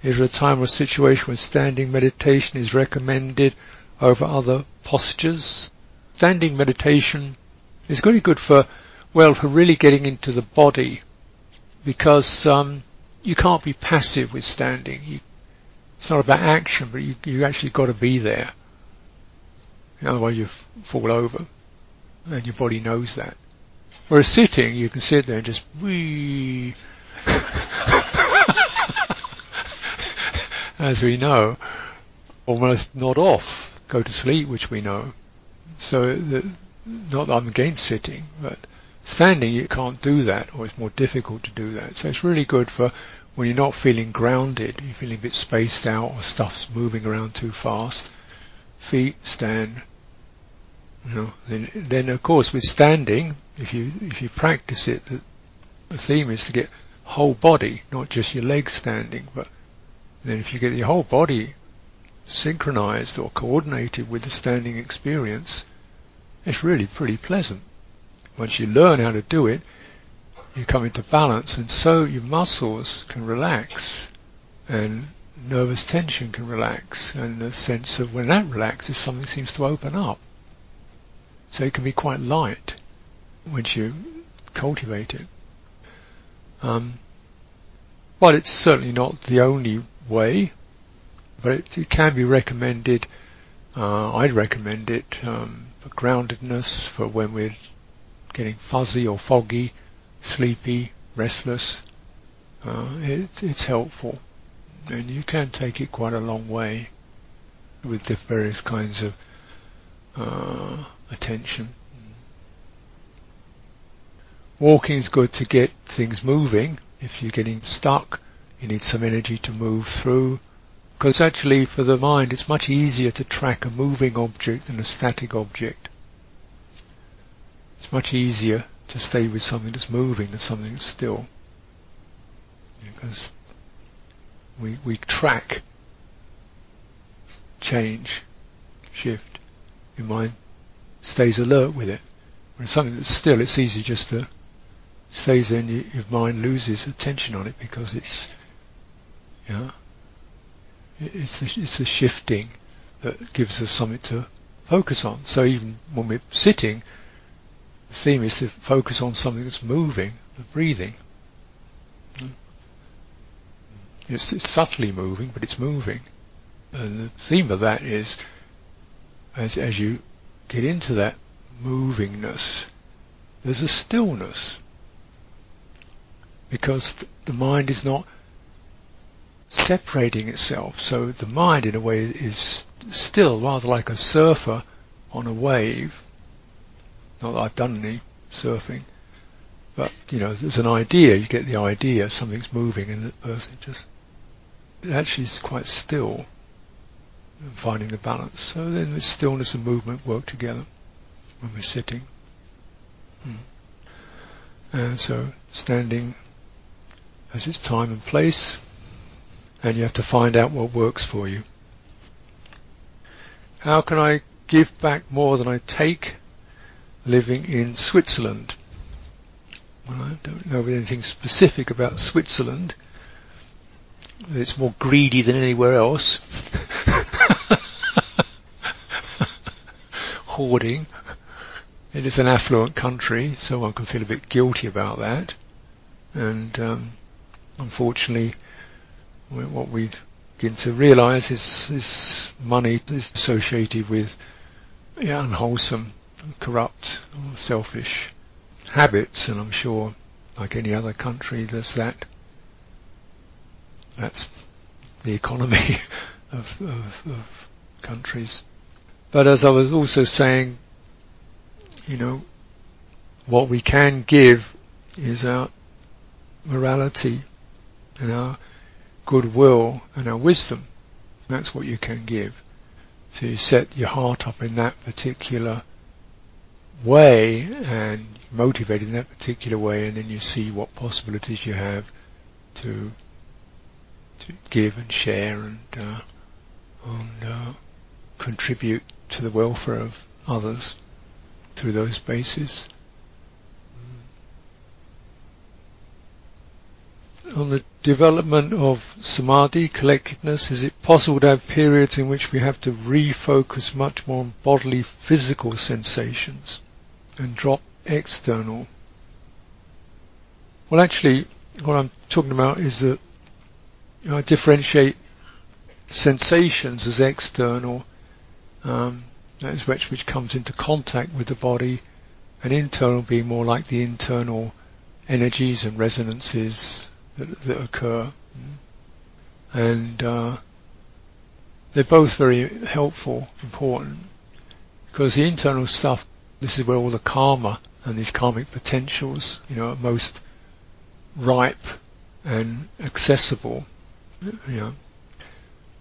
Is there a time or situation when standing meditation is recommended over other postures? Standing meditation is really good for, well, for really getting into the body because um, you can't be passive with standing. You, it's not about action, but you, you actually got to be there. Otherwise you fall over and your body knows that. Whereas sitting, you can sit there and just wee. As we know, almost nod off, go to sleep, which we know. So, the, not that I'm against sitting, but standing you can't do that, or it's more difficult to do that. So it's really good for when you're not feeling grounded, you're feeling a bit spaced out, or stuff's moving around too fast. Feet stand, you know, then, then of course with standing, if you if you practice it, the, the theme is to get whole body, not just your legs standing, but then if you get your whole body synchronized or coordinated with the standing experience, it's really pretty pleasant. Once you learn how to do it, you come into balance and so your muscles can relax and nervous tension can relax and the sense of when that relaxes something seems to open up. So it can be quite light once you cultivate it. Um, well, it's certainly not the only way, but it, it can be recommended. Uh, I'd recommend it um, for groundedness, for when we're getting fuzzy or foggy, sleepy, restless. Uh, it, it's helpful, and you can take it quite a long way with the various kinds of uh, attention. Walking is good to get things moving. If you're getting stuck, you need some energy to move through. Because actually for the mind it's much easier to track a moving object than a static object. It's much easier to stay with something that's moving than something that's still. Because we, we track change, shift. Your mind stays alert with it. When something that's still, it's easy just to stays you, your mind loses attention on it because it's, know, it's the, it's the shifting that gives us something to focus on. So even when we're sitting, the theme is to focus on something that's moving, the breathing. It's, it's subtly moving, but it's moving. And the theme of that is, as, as you get into that movingness, there's a stillness. Because the mind is not separating itself. So the mind in a way is still rather like a surfer on a wave. Not that I've done any surfing. But, you know, there's an idea, you get the idea, something's moving and the person just actually is quite still and finding the balance. So then the stillness and movement work together when we're sitting. Hmm. And so standing has its time and place, and you have to find out what works for you. How can I give back more than I take living in Switzerland? Well, I don't know anything specific about Switzerland. It's more greedy than anywhere else. hoarding. It is an affluent country, so one can feel a bit guilty about that. And um, unfortunately, what we begin to realise is, is money is associated with yeah, unwholesome, corrupt, or selfish habits, and I'm sure, like any other country, there's that. That's the economy of, of, of countries. But as I was also saying, you know, what we can give is our morality and our goodwill and our wisdom. That's what you can give. So you set your heart up in that particular way and motivated in that particular way and then you see what possibilities you have to to give and share and uh, and uh, contribute to the welfare of others. through those spaces. On the development of samadhi, collectedness, is it possible to have periods in which we have to refocus much more on bodily physical sensations and drop external? Well actually, what I'm talking about is that you know, I differentiate sensations as external, um, that is which which comes into contact with the body, and internal being more like the internal energies and resonances that, that occur, and uh, they're both very helpful, important, because the internal stuff. This is where all the karma and these karmic potentials, you know, are most ripe and accessible. Know,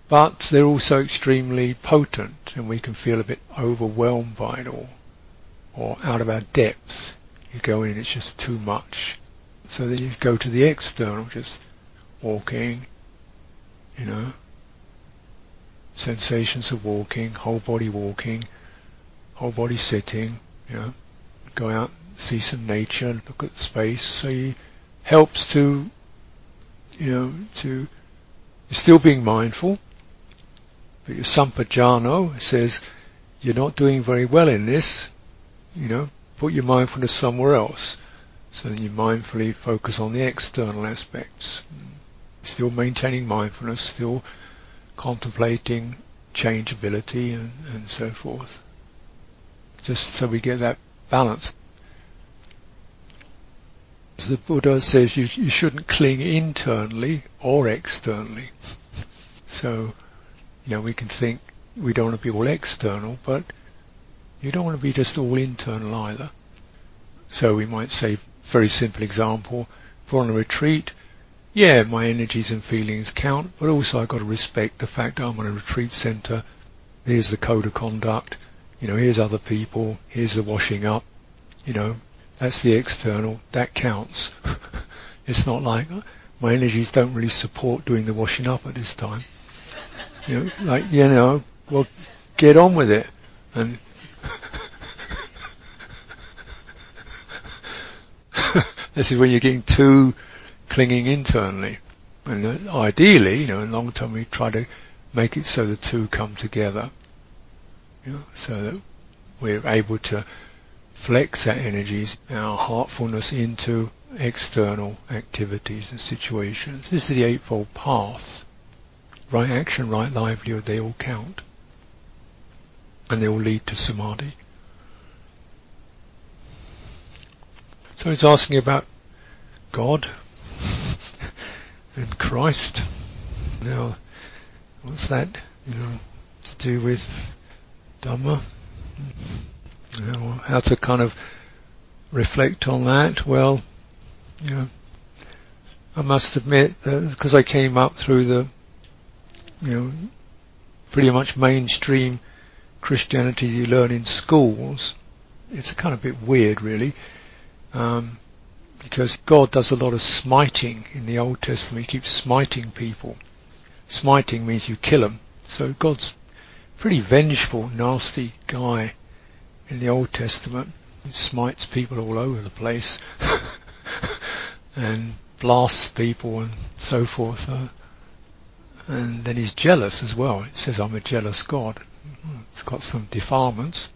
but they're also extremely potent and we can feel a bit overwhelmed by it all or out of our depth. You go in, it's just too much. So then you go to the external, just walking, you know, sensations of walking, whole body walking, whole body sitting, you know, go out, see some nature, look at space. So it helps to, you know, to still being mindful, but your sampajano says, you're not doing very well in this, you know, put your mindfulness somewhere else. So then you mindfully focus on the external aspects. Still maintaining mindfulness, still contemplating changeability and, and so forth. Just so we get that balance. The Buddha says you, you shouldn't cling internally or externally. So you know, we can think we don't want to be all external, but you don't want to be just all internal either. So we might say, very simple example, for on a retreat, yeah, my energies and feelings count, but also I've got to respect the fact I'm on a retreat centre. Here's the code of conduct. You know, here's other people. Here's the washing up. You know, that's the external. That counts. it's not like my energies don't really support doing the washing up at this time. You know, like, you know, well, get on with it. And this is when you're getting too clinging internally. And uh, ideally, you know, in long term, we try to make it so the two come together. You know, so that we're able to flex our energies, our heartfulness into external activities and situations. This is the Eightfold Path right action, right livelihood, they all count. And they all lead to samadhi. So he's asking about God and Christ. Now, what's that, you know, to do with Dhamma? How to kind of reflect on that? Well, I must admit that because I came up through the you know, pretty much mainstream Christianity you learn in schools, it's a kind of bit weird really, um, because God does a lot of smiting in the Old Testament. He keeps smiting people. Smiting means you kill them. So God's pretty vengeful, nasty guy in the Old Testament. Smites people all over the place and blasts people and so forth. Uh, and then he's jealous as well. It says, I'm a jealous God. It's got some defilements.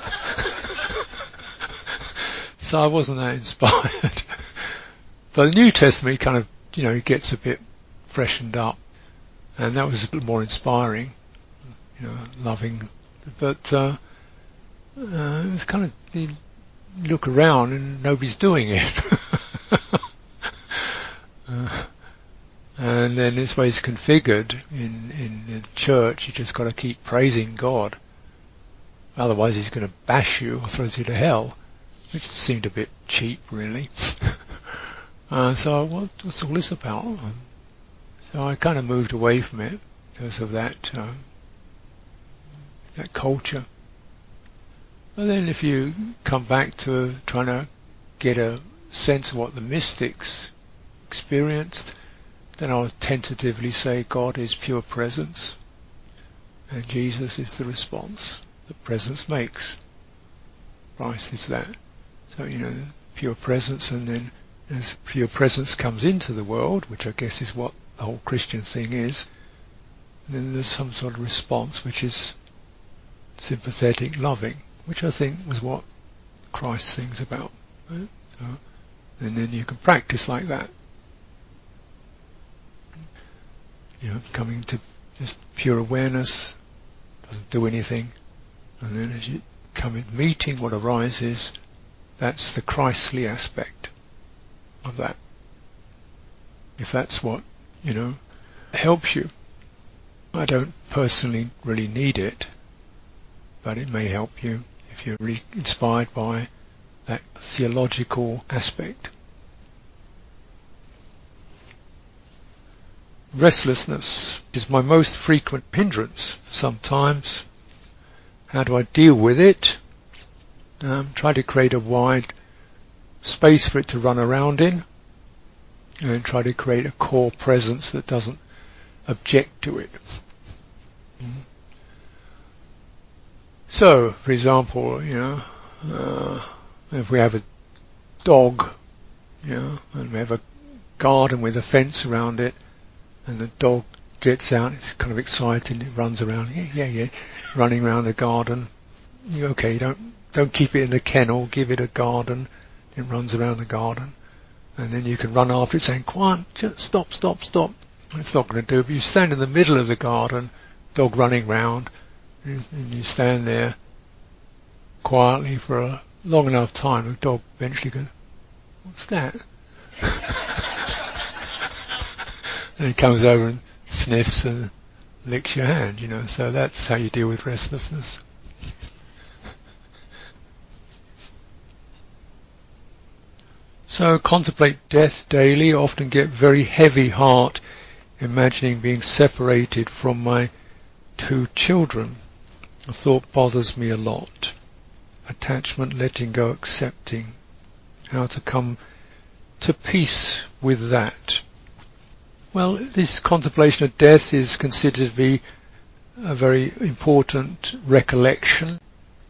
so I wasn't that inspired. but the New Testament kind of, you know, gets a bit freshened up. And that was a bit more inspiring, you know, loving. But, uh, uh, it was kind of, you look around and nobody's doing it. uh, and then this way it's configured in, in the church, you just got to keep praising God. Otherwise he's going to bash you or throw you to hell, which seemed a bit cheap really. uh, so what, what's all this about? So I kind of moved away from it because of that, uh, that culture. Then if you come back to trying to get a sense of what the mystics experienced, then I'll tentatively say God is pure presence and Jesus is the response that presence makes. Christ is that. So, you know, pure presence and then as pure presence comes into the world, which I guess is what the whole Christian thing is, then there's some sort of response which is sympathetic, loving, which I think was what Christ thinks about. Right? So, and then you can practice like that. You know, coming to just pure awareness, doesn't do anything, and then as you come in meeting what arises, that's the Christly aspect of that. If that's what, you know, helps you. I don't personally really need it, but it may help you if you're really inspired by that theological aspect. Restlessness is my most frequent hindrance sometimes. How do I deal with it? Um, try to create a wide space for it to run around in and try to create a core presence that doesn't object to it. Mm-hmm. So, for example, you know, uh, if we have a dog, you know, and we have a garden with a fence around it, and the dog gets out, it's kind of exciting, it runs around, yeah, yeah, yeah, running around the garden. You okay, don't don't keep it in the kennel, give it a garden. It runs around the garden, and then you can run after it saying, "Quiet, stop, stop, stop." It's not going to do. But you stand in the middle of the garden, dog running round, and you stand there quietly for a long enough time, the dog eventually goes, "What's that?" and he comes over and sniffs and licks your hand, you know. So that's how you deal with restlessness. So contemplate death daily, often get very heavy heart, imagining being separated from my two children. The thought bothers me a lot. Attachment, letting go, accepting. How to come to peace with that. Well, this contemplation of death is considered to be a very important recollection.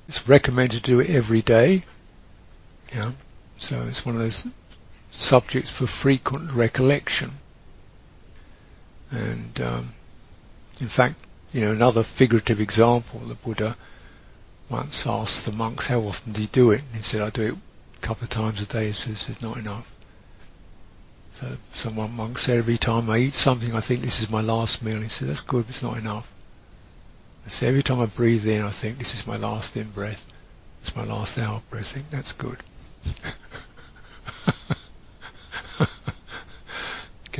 It's recommended to do it every day. Yeah. So it's one of those subjects for frequent recollection. And um, in fact, you know, another figurative example, the Buddha once asked the monks how often do you do it? And he said, I do it a couple of times a day. So he said, not enough. So someone monk said, every time I eat something, I think this is my last meal. He said, that's good, but it's not enough. Said, every time I breathe in, I think this is my last in breath. It's my last out breath. I think that's good.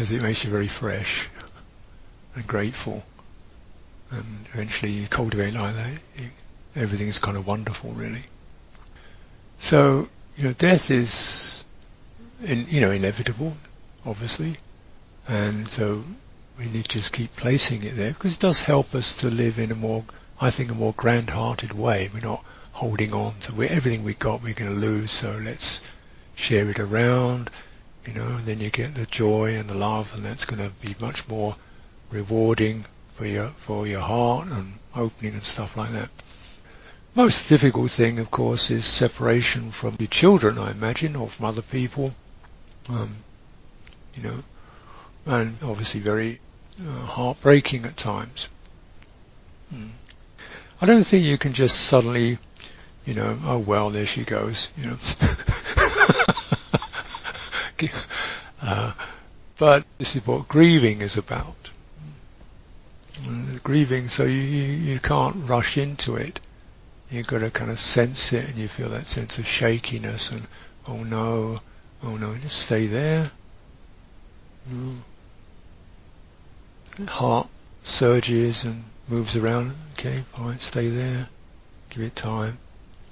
Because it makes you very fresh and grateful. And eventually you cultivate like that, you, everything is kind of wonderful really. So, you know, death is, in, you know, inevitable obviously. And so we need to just keep placing it there because it does help us to live in a more, I think, a more grand-hearted way. We're not holding on to everything we got we're going to lose, so let's share it around, you know, and then you get the joy and the love and that's going to be much more rewarding for your, for your heart and opening and stuff like that. Most difficult thing, of course, is separation from your children, I imagine, or from other people. Um, you know, and obviously very uh, heartbreaking at times. Mm. I don't think you can just suddenly, you know, oh well, there she goes, you know. uh, but this is what grieving is about. Grieving, so you, you, you can't rush into it. You've got to kind of sense it and you feel that sense of shakiness and, oh no, oh no, just stay there Mm. Heart surges and moves around. Okay, fine, stay there. Give it time.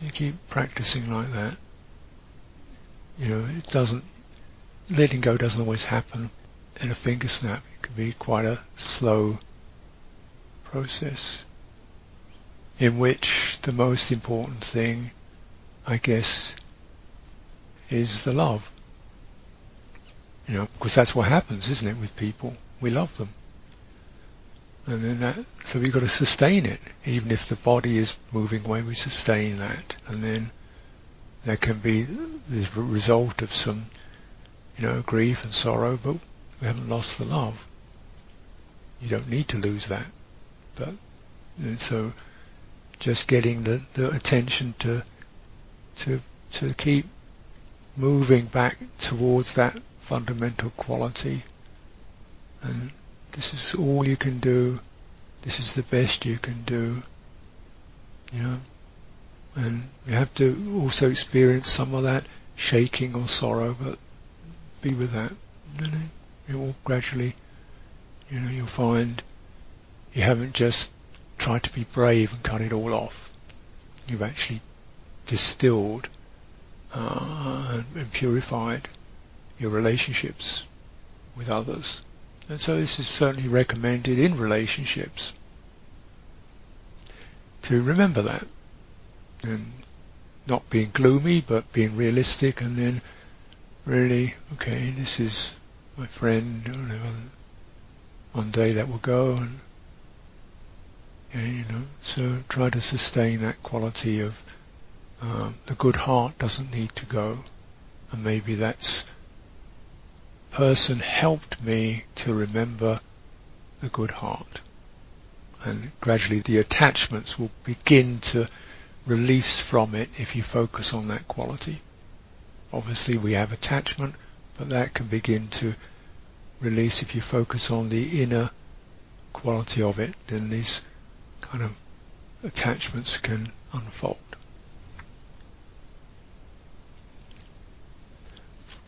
You keep practicing like that. You know, it doesn't, letting go doesn't always happen in a finger snap. It can be quite a slow process in which the most important thing, I guess, is the love. You know, because that's what happens, isn't it, with people? We love them. And then that, so we've got to sustain it. Even if the body is moving away, we sustain that. And then there can be the result of some, you know, grief and sorrow, but we haven't lost the love. You don't need to lose that. But uh, so just getting the, the attention to to to keep moving back towards that fundamental quality. And this is all you can do. This is the best you can do. You know? And you have to also experience some of that shaking or sorrow but be with that. You know it will gradually you know you'll find you haven't just tried to be brave and cut it all off. You've actually distilled uh, and purified your relationships with others. And so this is certainly recommended in relationships to remember that and not being gloomy but being realistic and then really, okay, this is my friend, one day that will go and yeah, you know, so try to sustain that quality of um, the good heart doesn't need to go, and maybe that's person helped me to remember the good heart, and gradually the attachments will begin to release from it if you focus on that quality. Obviously, we have attachment, but that can begin to release if you focus on the inner quality of it. Then these kind of attachments can unfold.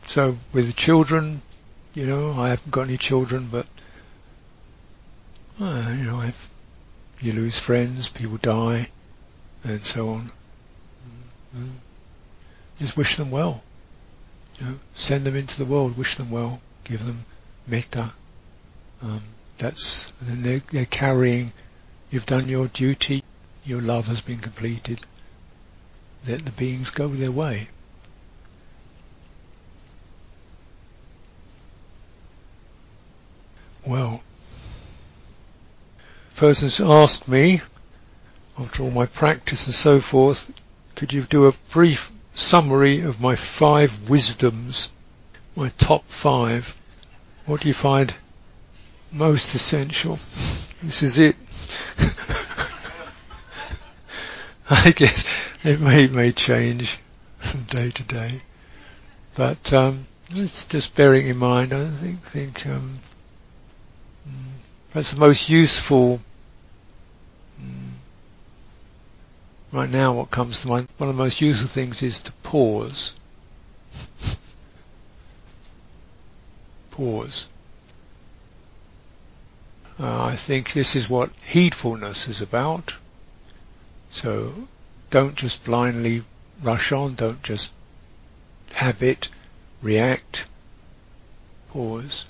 So with the children, you know, I haven't got any children, but uh, you know, I've, you lose friends, people die, and so on. Mm-hmm. Just wish them well. You know, send them into the world, wish them well, give them metta. Um, that's they're, they're carrying You've done your duty, your love has been completed. Let the beings go their way. Well, person's asked me, after all my practice and so forth, could you do a brief summary of my five wisdoms, my top five? What do you find most essential? This is it. I guess it may may change from day to day, but um, it's just bearing in mind. I think think um, mm, that's the most useful. Mm, right now, what comes to mind, one of the most useful things is to pause. pause. Uh, I think this is what heedfulness is about. So don't just blindly rush on, don't just habit, react, pause.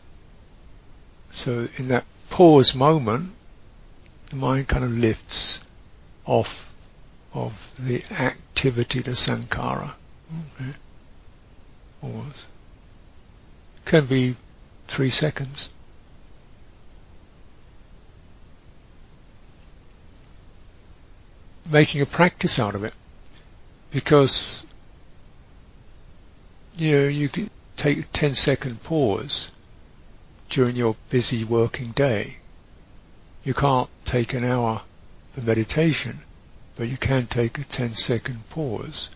So in that pause moment, the mind kind of lifts off of the activity, the sankhara. Okay. Pause. Can be three seconds. Making a practice out of it because you know you can take a 10 second pause during your busy working day. You can't take an hour for meditation, but you can take a 10 second pause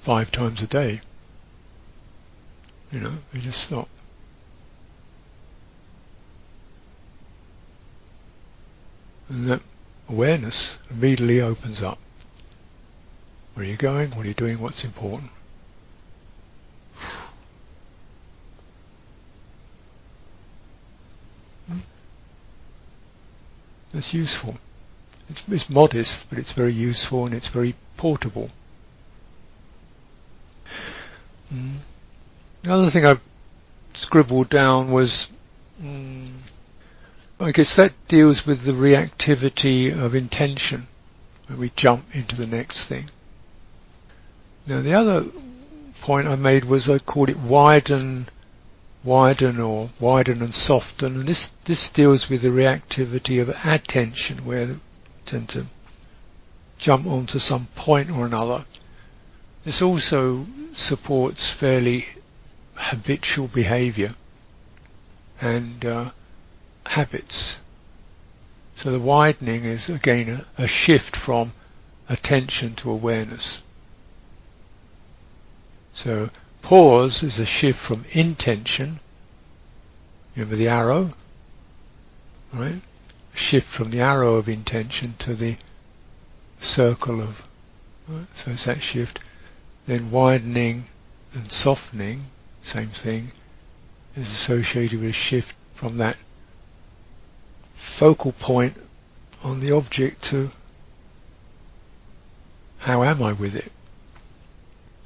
five times a day. You know, you just stop. And that awareness immediately opens up. Where are you going? What are you doing? What's important? That's useful. It's, it's, modest, but it's very useful and it's very portable. Mm. Another thing I scribbled down was mm, I guess that deals with the reactivity of intention when we jump into the next thing. Now the other point I made was I called it widen, widen or widen and soften, and this this deals with the reactivity of attention, where we tend to jump onto some point or another. This also supports fairly habitual behavior and uh, habits. So the widening is again a, a shift from attention to awareness. So pause is a shift from intention. Remember the arrow? Right? A shift from the arrow of intention to the circle of, right? so it's that shift. Then widening and softening, same thing, is associated with a shift from that focal point on the object to how am I with it?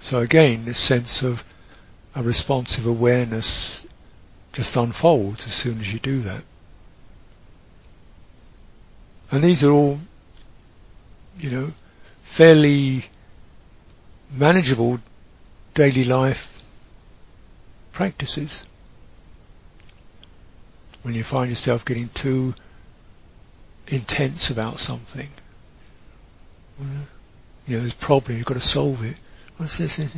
So again, this sense of a responsive awareness just unfolds as soon as you do that. And these are all, you know, fairly manageable daily life practices. When you find yourself getting too intense about something, you know, there's a problem, you've got to solve it. What's this?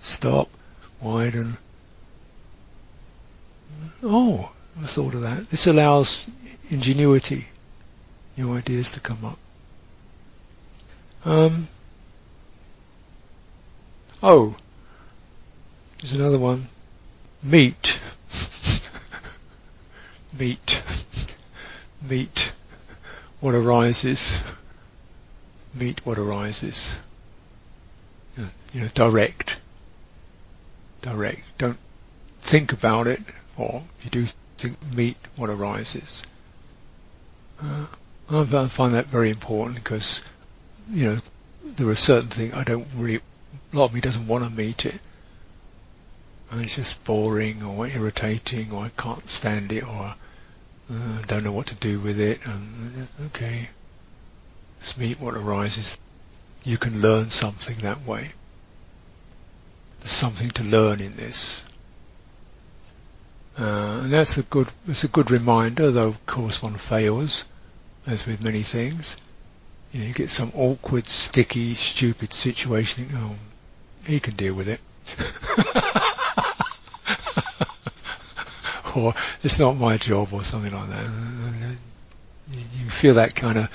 Stop, widen. Oh, I thought of that. This allows ingenuity, new ideas to come up. Um, oh, there's another one. Meet. Meet. Meet what arises. Meet what arises. You know, direct. Direct. Don't think about it, or you do think, meet what arises. Uh, I find that very important because, you know, there are certain things I don't really, a lot of me doesn't want to meet it. And it's just boring or irritating or I can't stand it or uh, don't know what to do with it. And okay, just meet what arises. You can learn something that way. There's something to learn in this. Uh, and that's a good, that's a good reminder, though of course one fails, as with many things. You know, you get some awkward, sticky, stupid situation, oh, he can deal with it. or it's not my job or something like that. You feel that kind of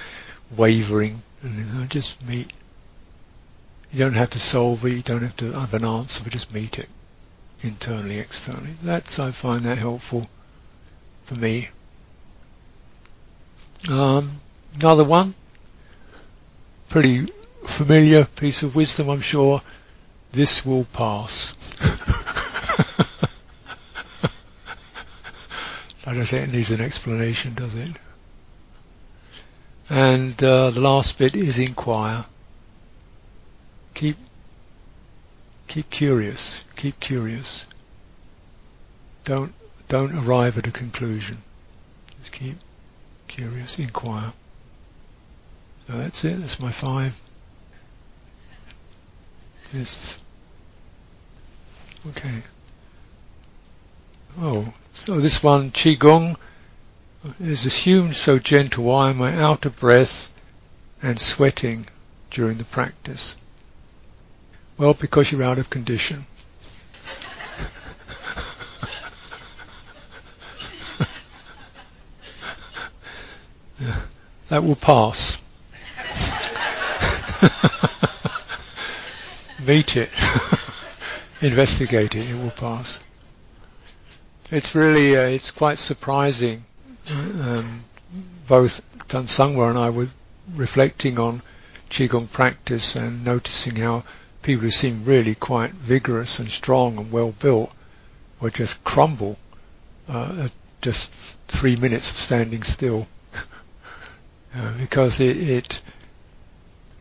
wavering and you know, just meet. You don't have to solve it, you don't have to have an answer, but just meet it internally, externally. That's, I find that helpful for me. Um, another one, pretty familiar piece of wisdom, I'm sure. This will pass. I don't think it needs an explanation, does it? And uh, the last bit is inquire. Keep keep curious. Keep curious. Don't don't arrive at a conclusion. Just keep curious. Inquire. So that's it. That's my five. This. Okay. Oh, so this one, Qigong, is assumed so gentle. Why am I out of breath and sweating during the practice? Well, because you're out of condition. that will pass. Meet it. Investigate it. It will pass. It's really, uh, it's quite surprising. Um, both Dan Sangwa and I were reflecting on Qigong practice and noticing how people who seem really quite vigorous and strong and well built would just crumble uh, at just three minutes of standing still. uh, because it, it,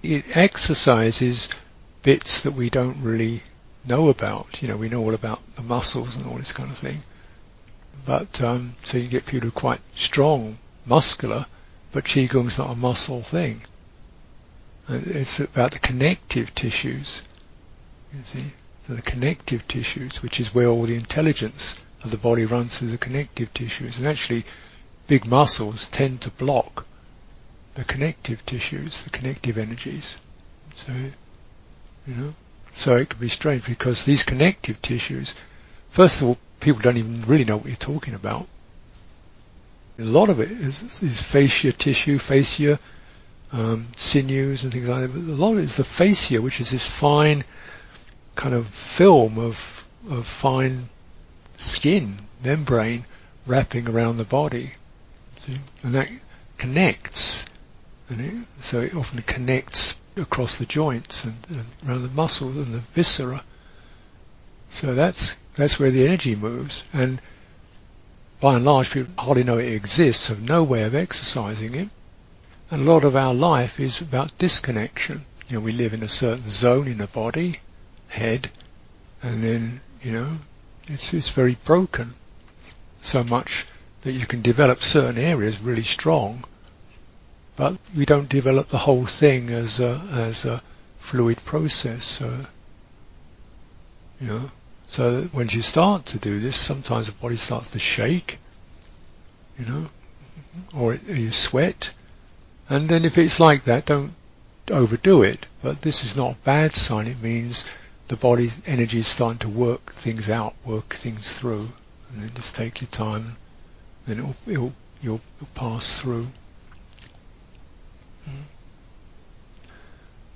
it exercises bits that we don't really know about. You know, we know all about the muscles and all this kind of thing. But um, so you get people who are quite strong, muscular, but qigong's not a muscle thing. It's about the connective tissues. You see, so the connective tissues, which is where all the intelligence of the body runs through the connective tissues, and actually, big muscles tend to block the connective tissues, the connective energies. So, you know, so it can be strange because these connective tissues, first of all, people don't even really know what you're talking about. A lot of it is, is fascia tissue, fascia, um, sinews and things like that. But a lot of it is the fascia, which is this fine kind of film of, of fine skin, membrane wrapping around the body. See? And that connects. And it, so it often connects across the joints and, and around the muscles and the viscera. So that's that's where the energy moves. And by and large, people hardly know it exists, have no way of exercising it. And a lot of our life is about disconnection. You know, we live in a certain zone in the body, head, and then, you know, it's, it's very broken. So much that you can develop certain areas really strong, but we don't develop the whole thing as a, as a fluid process. So, you know, so when you start to do this, sometimes the body starts to shake, you know, or you sweat, and then if it's like that, don't overdo it. But this is not a bad sign. It means the body's energy is starting to work things out, work things through. And then just take your time. Then it'll, it'll you'll, pass through.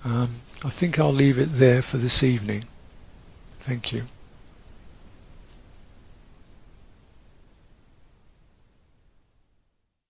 Um, I think I'll leave it there for this evening. Thank you.